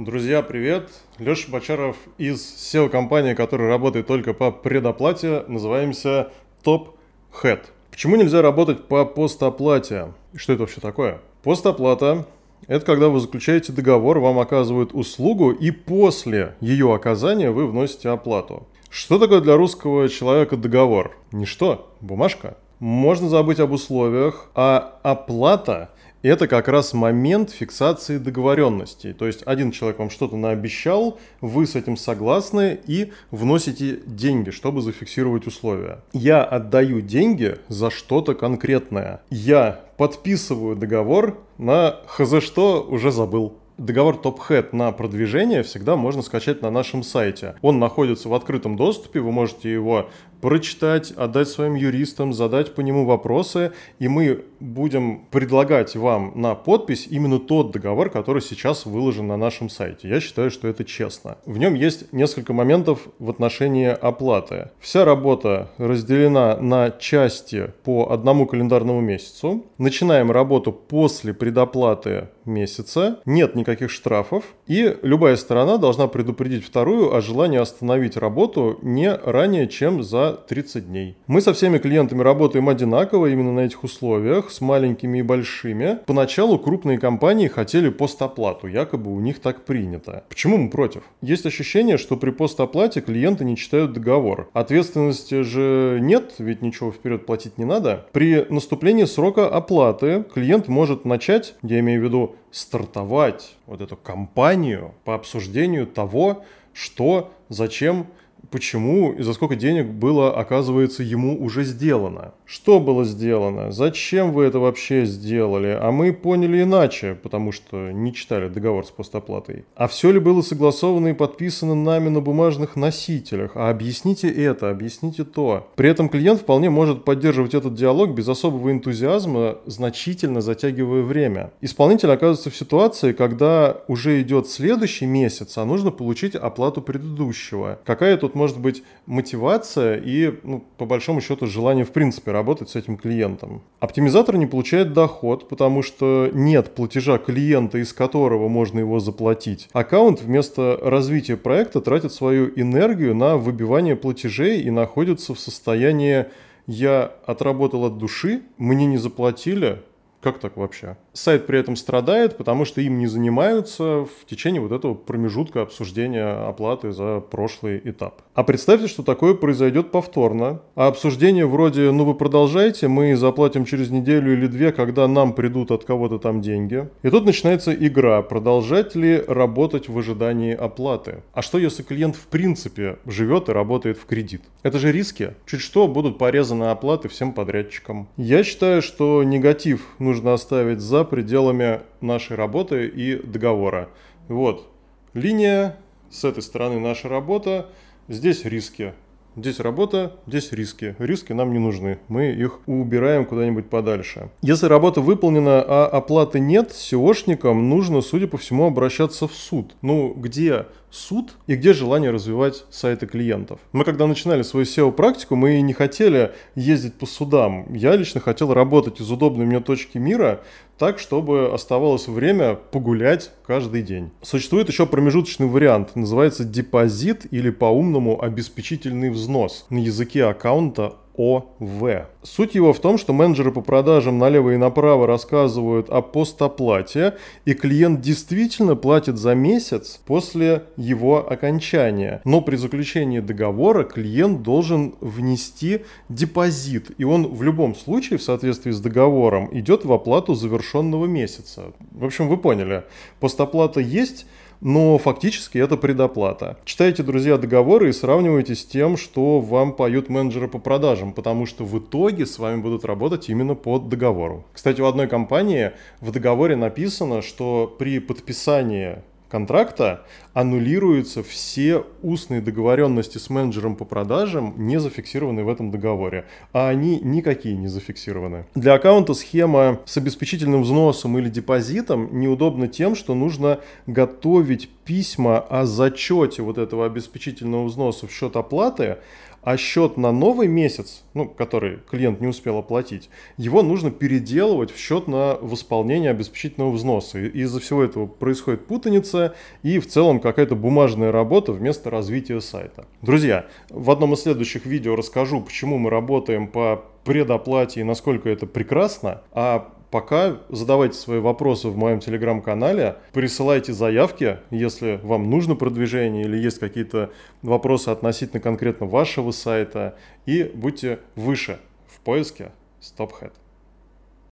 Друзья, привет! Леша Бочаров из SEO-компании, которая работает только по предоплате, называемся Top Head. Почему нельзя работать по постоплате? Что это вообще такое? Постоплата – это когда вы заключаете договор, вам оказывают услугу, и после ее оказания вы вносите оплату. Что такое для русского человека договор? Ничто, бумажка. Можно забыть об условиях, а оплата – это как раз момент фиксации договоренностей. То есть один человек вам что-то наобещал, вы с этим согласны и вносите деньги, чтобы зафиксировать условия. Я отдаю деньги за что-то конкретное. Я подписываю договор на хз что уже забыл. Договор Top Hat на продвижение всегда можно скачать на нашем сайте. Он находится в открытом доступе, вы можете его прочитать, отдать своим юристам, задать по нему вопросы, и мы будем предлагать вам на подпись именно тот договор, который сейчас выложен на нашем сайте. Я считаю, что это честно. В нем есть несколько моментов в отношении оплаты. Вся работа разделена на части по одному календарному месяцу. Начинаем работу после предоплаты месяца, нет никаких штрафов, и любая сторона должна предупредить вторую о желании остановить работу не ранее, чем за 30 дней. Мы со всеми клиентами работаем одинаково именно на этих условиях, с маленькими и большими. Поначалу крупные компании хотели постоплату, якобы у них так принято. Почему мы против? Есть ощущение, что при постоплате клиенты не читают договор. Ответственности же нет, ведь ничего вперед платить не надо. При наступлении срока оплаты клиент может начать, я имею в виду стартовать вот эту кампанию по обсуждению того, что, зачем почему и за сколько денег было, оказывается, ему уже сделано. Что было сделано? Зачем вы это вообще сделали? А мы поняли иначе, потому что не читали договор с постоплатой. А все ли было согласовано и подписано нами на бумажных носителях? А объясните это, объясните то. При этом клиент вполне может поддерживать этот диалог без особого энтузиазма, значительно затягивая время. Исполнитель оказывается в ситуации, когда уже идет следующий месяц, а нужно получить оплату предыдущего. Какая тут может быть мотивация и, ну, по большому счету, желание в принципе работать с этим клиентом. Оптимизатор не получает доход, потому что нет платежа клиента, из которого можно его заплатить. Аккаунт вместо развития проекта тратит свою энергию на выбивание платежей и находится в состоянии «я отработал от души, мне не заплатили, как так вообще? Сайт при этом страдает, потому что им не занимаются в течение вот этого промежутка обсуждения оплаты за прошлый этап. А представьте, что такое произойдет повторно. А обсуждение вроде «ну вы продолжайте, мы заплатим через неделю или две, когда нам придут от кого-то там деньги». И тут начинается игра, продолжать ли работать в ожидании оплаты. А что если клиент в принципе живет и работает в кредит? Это же риски. Чуть что будут порезаны оплаты всем подрядчикам. Я считаю, что негатив нужно оставить за пределами нашей работы и договора. Вот, линия, с этой стороны наша работа, здесь риски. Здесь работа, здесь риски. Риски нам не нужны. Мы их убираем куда-нибудь подальше. Если работа выполнена, а оплаты нет, SEOшникам нужно, судя по всему, обращаться в суд. Ну, где суд и где желание развивать сайты клиентов. Мы когда начинали свою SEO-практику, мы не хотели ездить по судам. Я лично хотел работать из удобной мне точки мира, так, чтобы оставалось время погулять каждый день. Существует еще промежуточный вариант, называется депозит или по-умному обеспечительный взнос. На языке аккаунта ОВ. Суть его в том, что менеджеры по продажам налево и направо рассказывают о постоплате, и клиент действительно платит за месяц после его окончания. Но при заключении договора клиент должен внести депозит, и он в любом случае в соответствии с договором идет в оплату завершенного месяца. В общем, вы поняли, постоплата есть, но фактически это предоплата. Читайте, друзья, договоры и сравнивайте с тем, что вам поют менеджеры по продажам, потому что в итоге с вами будут работать именно по договору. Кстати, у одной компании в договоре написано, что при подписании контракта аннулируются все устные договоренности с менеджером по продажам, не зафиксированные в этом договоре. А они никакие не зафиксированы. Для аккаунта схема с обеспечительным взносом или депозитом неудобна тем, что нужно готовить письма о зачете вот этого обеспечительного взноса в счет оплаты, а счет на новый месяц, ну, который клиент не успел оплатить, его нужно переделывать в счет на восполнение обеспечительного взноса. И из-за всего этого происходит путаница и в целом какая-то бумажная работа вместо развития сайта. Друзья, в одном из следующих видео расскажу, почему мы работаем по предоплате и насколько это прекрасно, а Пока задавайте свои вопросы в моем телеграм-канале, присылайте заявки, если вам нужно продвижение или есть какие-то вопросы относительно конкретно вашего сайта, и будьте выше в поиске StopHead.